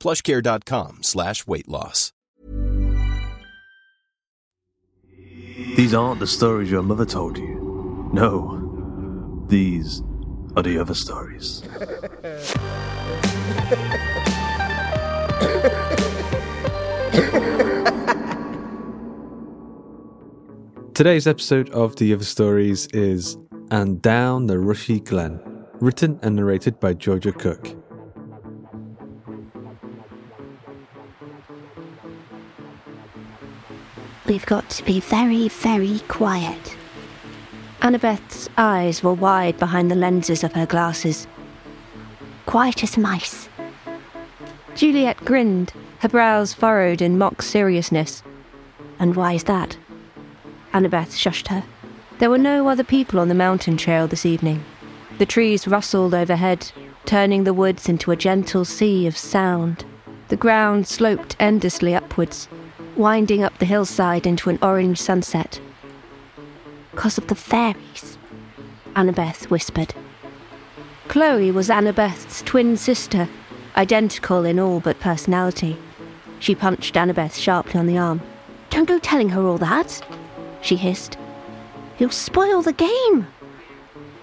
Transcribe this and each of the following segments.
plushcare.com slash weight loss. These aren't the stories your mother told you. No, these are the other stories. Today's episode of The Other Stories is And Down the Rushy Glen, written and narrated by Georgia Cook. We've got to be very, very quiet. Annabeth's eyes were wide behind the lenses of her glasses. Quiet as mice. Juliet grinned, her brows furrowed in mock seriousness. And why is that? Annabeth shushed her. There were no other people on the mountain trail this evening. The trees rustled overhead, turning the woods into a gentle sea of sound. The ground sloped endlessly upwards, winding up the hillside into an orange sunset. Because of the fairies, Annabeth whispered. Chloe was Annabeth's twin sister, identical in all but personality. She punched Annabeth sharply on the arm. Don't go telling her all that, she hissed. You'll spoil the game.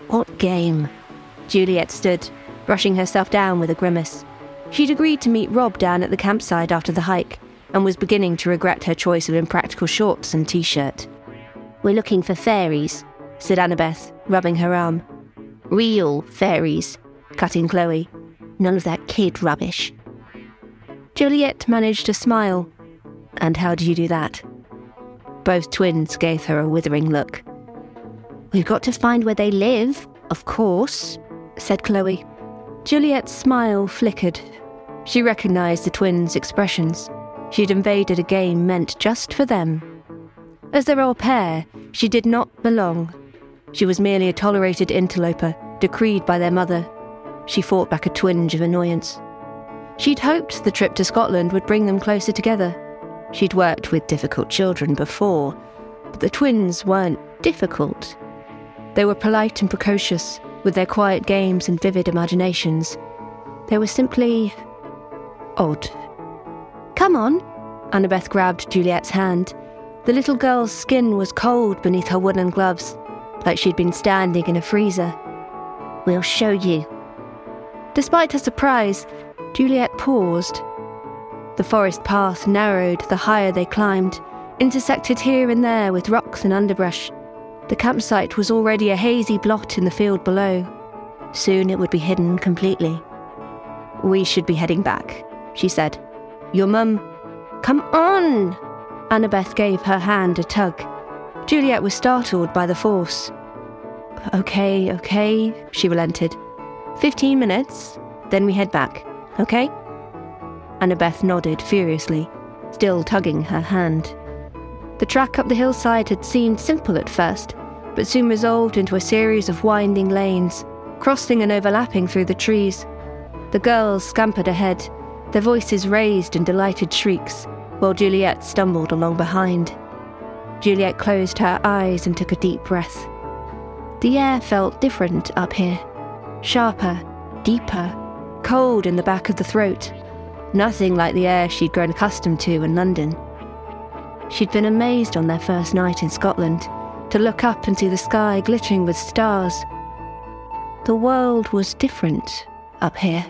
What game? Juliet stood, brushing herself down with a grimace. She'd agreed to meet Rob down at the campsite after the hike and was beginning to regret her choice of impractical shorts and t shirt. We're looking for fairies, said Annabeth, rubbing her arm. Real fairies, cut in Chloe. None of that kid rubbish. Juliet managed to smile. And how do you do that? Both twins gave her a withering look. We've got to find where they live, of course, said Chloe. Juliet's smile flickered. She recognized the twins' expressions. She'd invaded a game meant just for them. As their au pair, she did not belong. She was merely a tolerated interloper, decreed by their mother. She fought back a twinge of annoyance. She'd hoped the trip to Scotland would bring them closer together. She'd worked with difficult children before, but the twins weren't difficult. They were polite and precocious, with their quiet games and vivid imaginations. They were simply odd. Come on. Annabeth grabbed Juliet's hand. The little girl's skin was cold beneath her woolen gloves, like she'd been standing in a freezer. We'll show you. Despite her surprise, Juliet paused. The forest path narrowed the higher they climbed, intersected here and there with rocks and underbrush. The campsite was already a hazy blot in the field below. Soon it would be hidden completely. We should be heading back, she said. Your mum. Come on! Annabeth gave her hand a tug. Juliet was startled by the force. Okay, okay, she relented. Fifteen minutes, then we head back, okay? Annabeth nodded furiously, still tugging her hand. The track up the hillside had seemed simple at first, but soon resolved into a series of winding lanes, crossing and overlapping through the trees. The girls scampered ahead, their voices raised in delighted shrieks, while Juliet stumbled along behind. Juliet closed her eyes and took a deep breath. The air felt different up here sharper, deeper, cold in the back of the throat. Nothing like the air she'd grown accustomed to in London. She'd been amazed on their first night in Scotland to look up and see the sky glittering with stars. The world was different up here.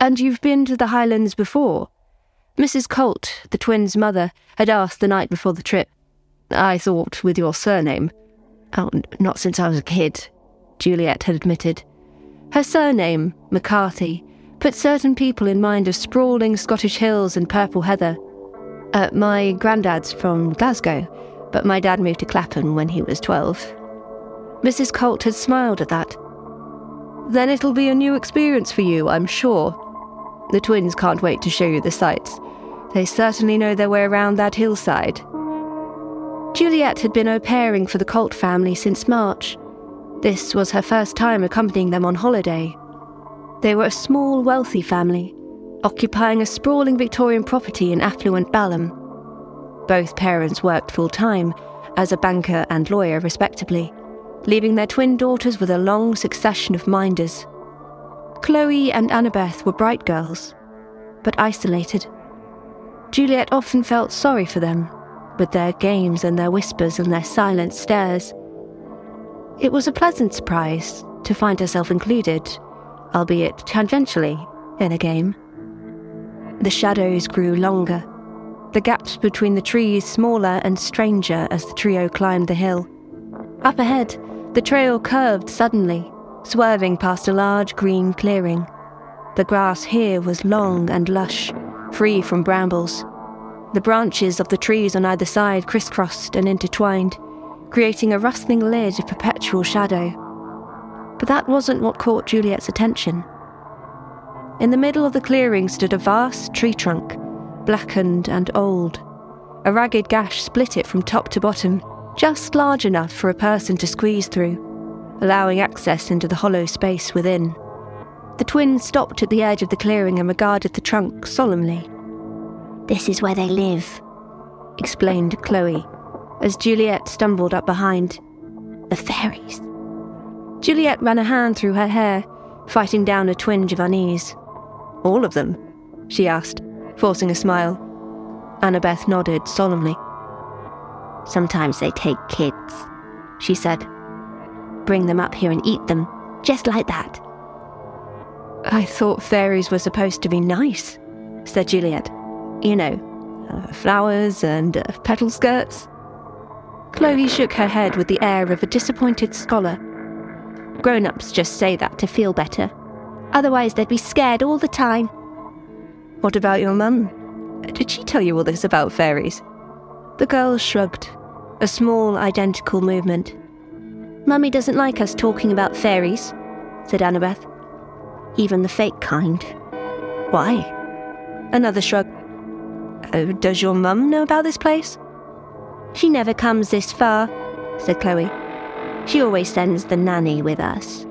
And you've been to the Highlands before? Mrs. Colt, the twins' mother, had asked the night before the trip. I thought with your surname. Oh, not since I was a kid, Juliet had admitted. Her surname, McCarthy, put certain people in mind of sprawling Scottish hills and purple heather. Uh, my granddad's from Glasgow, but my dad moved to Clapham when he was 12. Mrs. Colt had smiled at that. Then it'll be a new experience for you, I'm sure. The twins can't wait to show you the sights. They certainly know their way around that hillside. Juliet had been au pairing for the Colt family since March. This was her first time accompanying them on holiday, they were a small, wealthy family, occupying a sprawling Victorian property in affluent Balham. Both parents worked full time, as a banker and lawyer, respectively, leaving their twin daughters with a long succession of minders. Chloe and Annabeth were bright girls, but isolated. Juliet often felt sorry for them, with their games and their whispers and their silent stares. It was a pleasant surprise to find herself included albeit tangentially, in a game. The shadows grew longer, the gaps between the trees smaller and stranger as the trio climbed the hill. Up ahead, the trail curved suddenly, swerving past a large green clearing. The grass here was long and lush, free from brambles. The branches of the trees on either side crisscrossed and intertwined, creating a rustling lid of perpetual shadow. But that wasn't what caught Juliet's attention. In the middle of the clearing stood a vast tree trunk, blackened and old. A ragged gash split it from top to bottom, just large enough for a person to squeeze through, allowing access into the hollow space within. The twins stopped at the edge of the clearing and regarded the trunk solemnly. This is where they live, explained Chloe, as Juliet stumbled up behind. The fairies. Juliet ran a hand through her hair, fighting down a twinge of unease. All of them? she asked, forcing a smile. Annabeth nodded solemnly. Sometimes they take kids, she said. Bring them up here and eat them, just like that. I thought fairies were supposed to be nice, said Juliet. You know, uh, flowers and uh, petal skirts. Chloe shook her head with the air of a disappointed scholar Grown ups just say that to feel better. Otherwise, they'd be scared all the time. What about your mum? Did she tell you all this about fairies? The girl shrugged, a small, identical movement. Mummy doesn't like us talking about fairies, said Annabeth. Even the fake kind. Why? Another shrug. Oh, does your mum know about this place? She never comes this far, said Chloe. She always sends the nanny with us.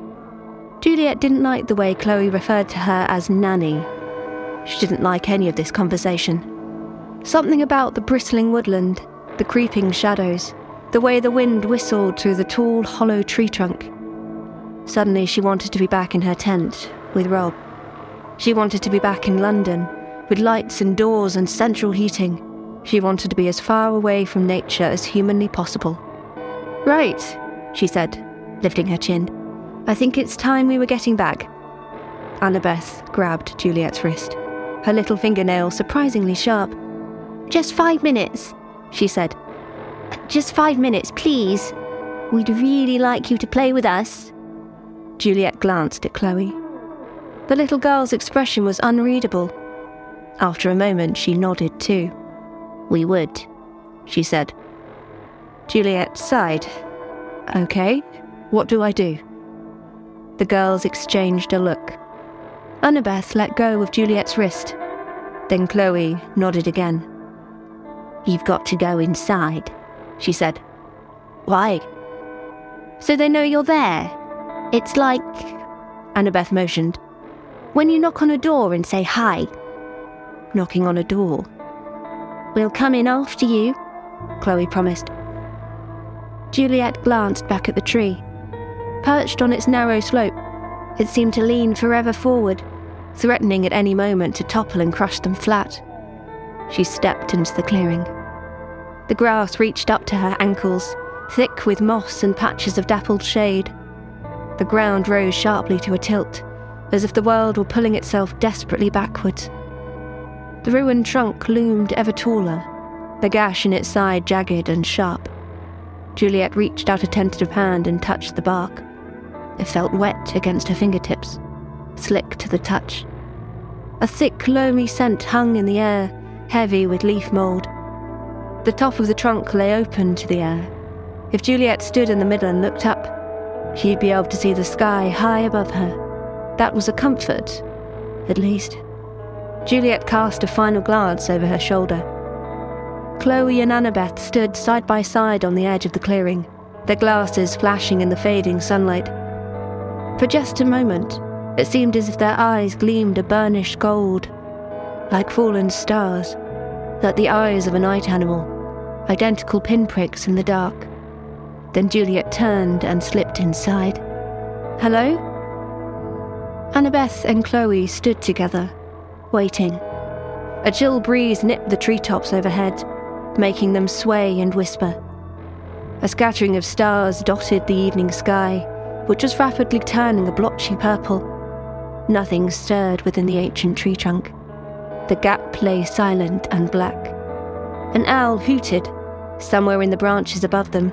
Juliet didn't like the way Chloe referred to her as nanny. She didn't like any of this conversation. Something about the bristling woodland, the creeping shadows, the way the wind whistled through the tall, hollow tree trunk. Suddenly, she wanted to be back in her tent with Rob. She wanted to be back in London, with lights and doors and central heating. She wanted to be as far away from nature as humanly possible. Right, she said, lifting her chin. I think it's time we were getting back. Annabeth grabbed Juliet's wrist, her little fingernail surprisingly sharp. Just five minutes, she said. Just five minutes, please. We'd really like you to play with us. Juliet glanced at Chloe. The little girl's expression was unreadable. After a moment, she nodded too. We would, she said. Juliet sighed. Okay, what do I do? The girls exchanged a look. Annabeth let go of Juliet's wrist. Then Chloe nodded again. You've got to go inside, she said. Why? So they know you're there. It's like. Annabeth motioned. When you knock on a door and say hi. Knocking on a door. We'll come in after you, Chloe promised. Juliet glanced back at the tree. Perched on its narrow slope, it seemed to lean forever forward, threatening at any moment to topple and crush them flat. She stepped into the clearing. The grass reached up to her ankles, thick with moss and patches of dappled shade. The ground rose sharply to a tilt, as if the world were pulling itself desperately backwards. The ruined trunk loomed ever taller, the gash in its side jagged and sharp. Juliet reached out a tentative hand and touched the bark. It felt wet against her fingertips, slick to the touch. A thick, loamy scent hung in the air, heavy with leaf mould. The top of the trunk lay open to the air. If Juliet stood in the middle and looked up, she'd be able to see the sky high above her. That was a comfort, at least. Juliet cast a final glance over her shoulder. Chloe and Annabeth stood side by side on the edge of the clearing, their glasses flashing in the fading sunlight. For just a moment, it seemed as if their eyes gleamed a burnished gold, like fallen stars, like the eyes of a night animal, identical pinpricks in the dark. Then Juliet turned and slipped inside. Hello? Annabeth and Chloe stood together, waiting. A chill breeze nipped the treetops overhead, making them sway and whisper. A scattering of stars dotted the evening sky, which was rapidly turning a blotchy purple. Nothing stirred within the ancient tree trunk. The gap lay silent and black. An owl hooted, somewhere in the branches above them.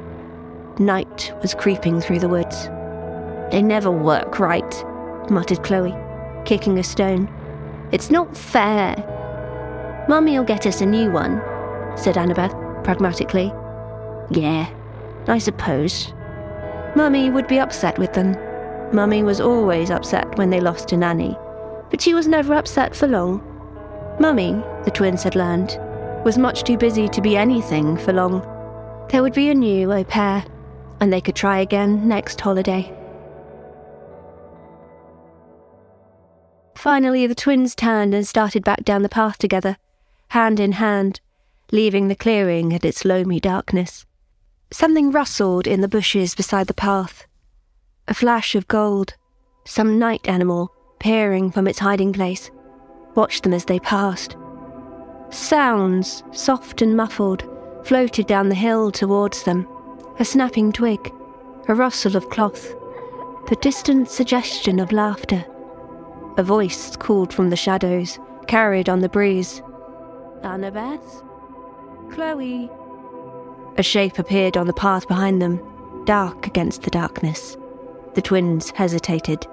Night was creeping through the woods. They never work right, muttered Chloe, kicking a stone. It's not fair. Mummy'll get us a new one, said Annabeth, pragmatically. Yeah, I suppose. Mummy would be upset with them. Mummy was always upset when they lost a nanny, but she was never upset for long. Mummy, the twins had learned, was much too busy to be anything for long. There would be a new au pair, and they could try again next holiday. Finally, the twins turned and started back down the path together, hand in hand, leaving the clearing and its loamy darkness. Something rustled in the bushes beside the path. A flash of gold, some night animal peering from its hiding place, watched them as they passed. Sounds, soft and muffled, floated down the hill towards them. A snapping twig, a rustle of cloth, the distant suggestion of laughter. A voice called from the shadows, carried on the breeze. Annabeth? Chloe. A shape appeared on the path behind them, dark against the darkness. The twins hesitated.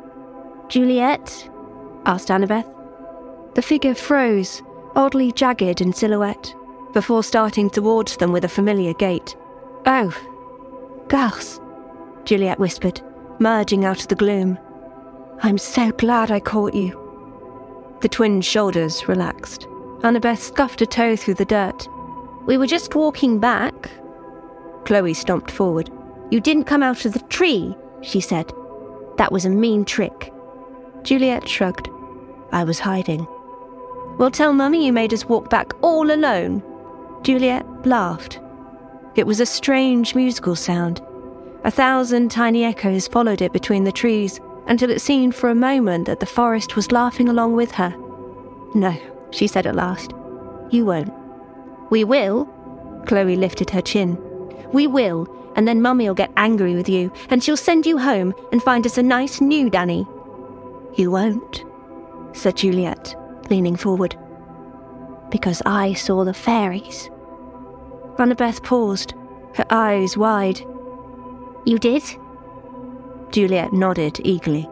Juliet? asked Annabeth. The figure froze, oddly jagged in silhouette, before starting towards them with a familiar gait. Oh, girls, Juliet whispered, merging out of the gloom. I'm so glad I caught you. The twins' shoulders relaxed. Annabeth scuffed a toe through the dirt. We were just walking back. Chloe stomped forward. You didn't come out of the tree, she said. That was a mean trick. Juliet shrugged. I was hiding. Well, tell Mummy you made us walk back all alone. Juliet laughed. It was a strange musical sound. A thousand tiny echoes followed it between the trees until it seemed for a moment that the forest was laughing along with her. No, she said at last. You won't. We will. Chloe lifted her chin. We will, and then Mummy'll get angry with you, and she'll send you home and find us a nice new Danny. You won't, said Juliet, leaning forward. Because I saw the fairies. Annabeth paused, her eyes wide. You did? Juliet nodded eagerly.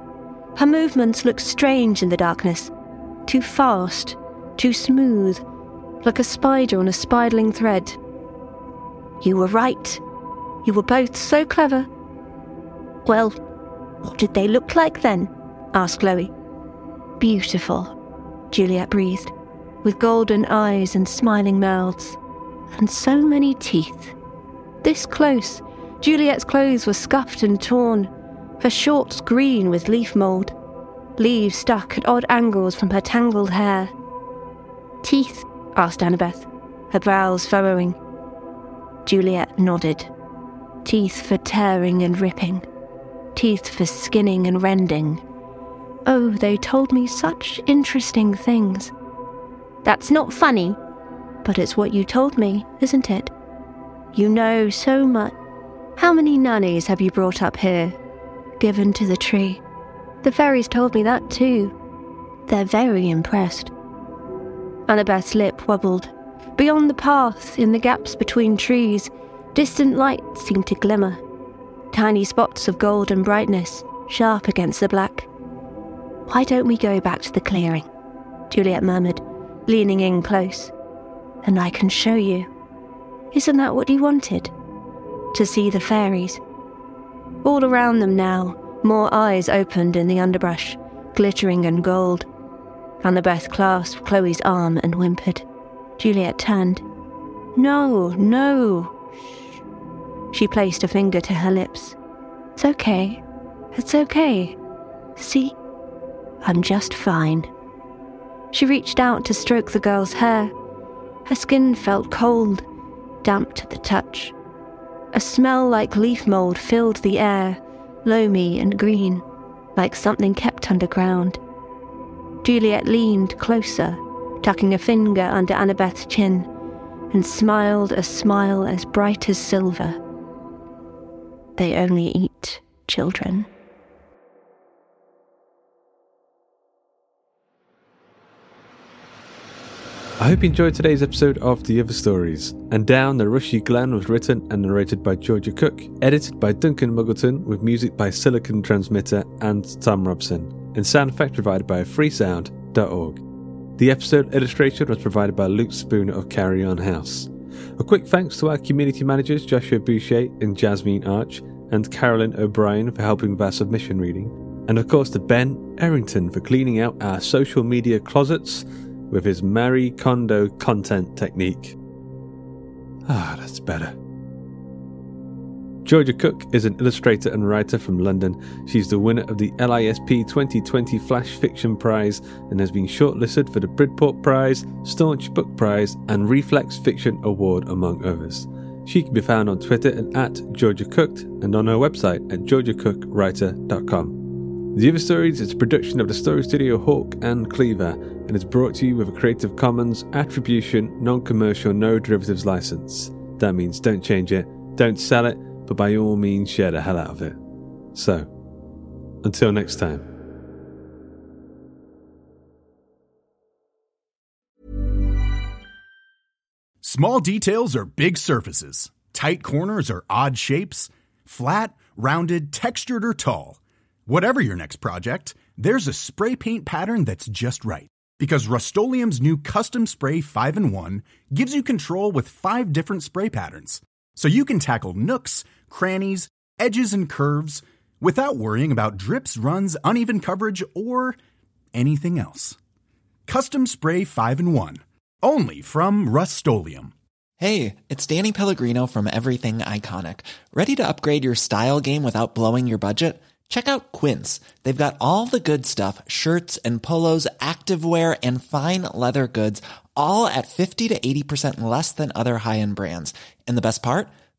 Her movements looked strange in the darkness. Too fast, too smooth, like a spider on a spiraling thread. You were right. You were both so clever. Well, what did they look like then? asked Chloe. Beautiful, Juliet breathed, with golden eyes and smiling mouths, and so many teeth. This close, Juliet's clothes were scuffed and torn, her shorts green with leaf mould, leaves stuck at odd angles from her tangled hair. Teeth? Asked Annabeth, her brows furrowing. Juliet nodded. Teeth for tearing and ripping, teeth for skinning and rending. Oh, they told me such interesting things. That's not funny, but it's what you told me, isn't it? You know so much. How many nannies have you brought up here? Given to the tree. The fairies told me that too. They're very impressed. Annabeth's lip wobbled. Beyond the path, in the gaps between trees, distant lights seemed to glimmer. Tiny spots of golden brightness, sharp against the black. Why don't we go back to the clearing? Juliet murmured, leaning in close. And I can show you. Isn't that what you wanted? To see the fairies. All around them now, more eyes opened in the underbrush, glittering and gold. Annabeth clasped Chloe's arm and whimpered. Juliet turned. No, no. She placed a finger to her lips. It's okay. It's okay. See? I'm just fine. She reached out to stroke the girl's hair. Her skin felt cold, damp to the touch. A smell like leaf mould filled the air, loamy and green, like something kept underground. Juliet leaned closer, tucking a finger under Annabeth's chin, and smiled a smile as bright as silver. They only eat children. I hope you enjoyed today's episode of The Other Stories. And Down the Rushy Glen was written and narrated by Georgia Cook, edited by Duncan Muggleton, with music by Silicon Transmitter and Thom Robson, and sound effect provided by freesound.org. The episode illustration was provided by Luke Spooner of Carrion House. A quick thanks to our community managers Joshua Boucher and Jasmine Arch, and Carolyn O'Brien for helping with our submission reading, and of course to Ben Errington for cleaning out our social media closets with his Marie Kondo content technique. Ah, that's better. Georgia Cook is an illustrator and writer from London. She's the winner of the LISP 2020 Flash Fiction Prize and has been shortlisted for the Bridport Prize, Staunch Book Prize, and Reflex Fiction Award, among others. She can be found on Twitter at Georgia Cooked and on her website at georgiacookWriter.com. The Other Stories is a production of the Story Studio Hawk and Cleaver and is brought to you with a Creative Commons Attribution Non Commercial No Derivatives license. That means don't change it, don't sell it, but by all means share the hell out of it. So, until next time. Small details are big surfaces, tight corners are odd shapes, flat, rounded, textured, or tall. Whatever your next project, there's a spray paint pattern that's just right. Because Rust-Oleum Custom Spray 5 in 1 gives you control with five different spray patterns. So you can tackle nooks, crannies, edges, and curves without worrying about drips, runs, uneven coverage, or anything else. Custom Spray 5 in 1. Only from Rust Hey, it's Danny Pellegrino from Everything Iconic. Ready to upgrade your style game without blowing your budget? Check out Quince. They've got all the good stuff shirts and polos, activewear, and fine leather goods, all at 50 to 80% less than other high end brands. And the best part?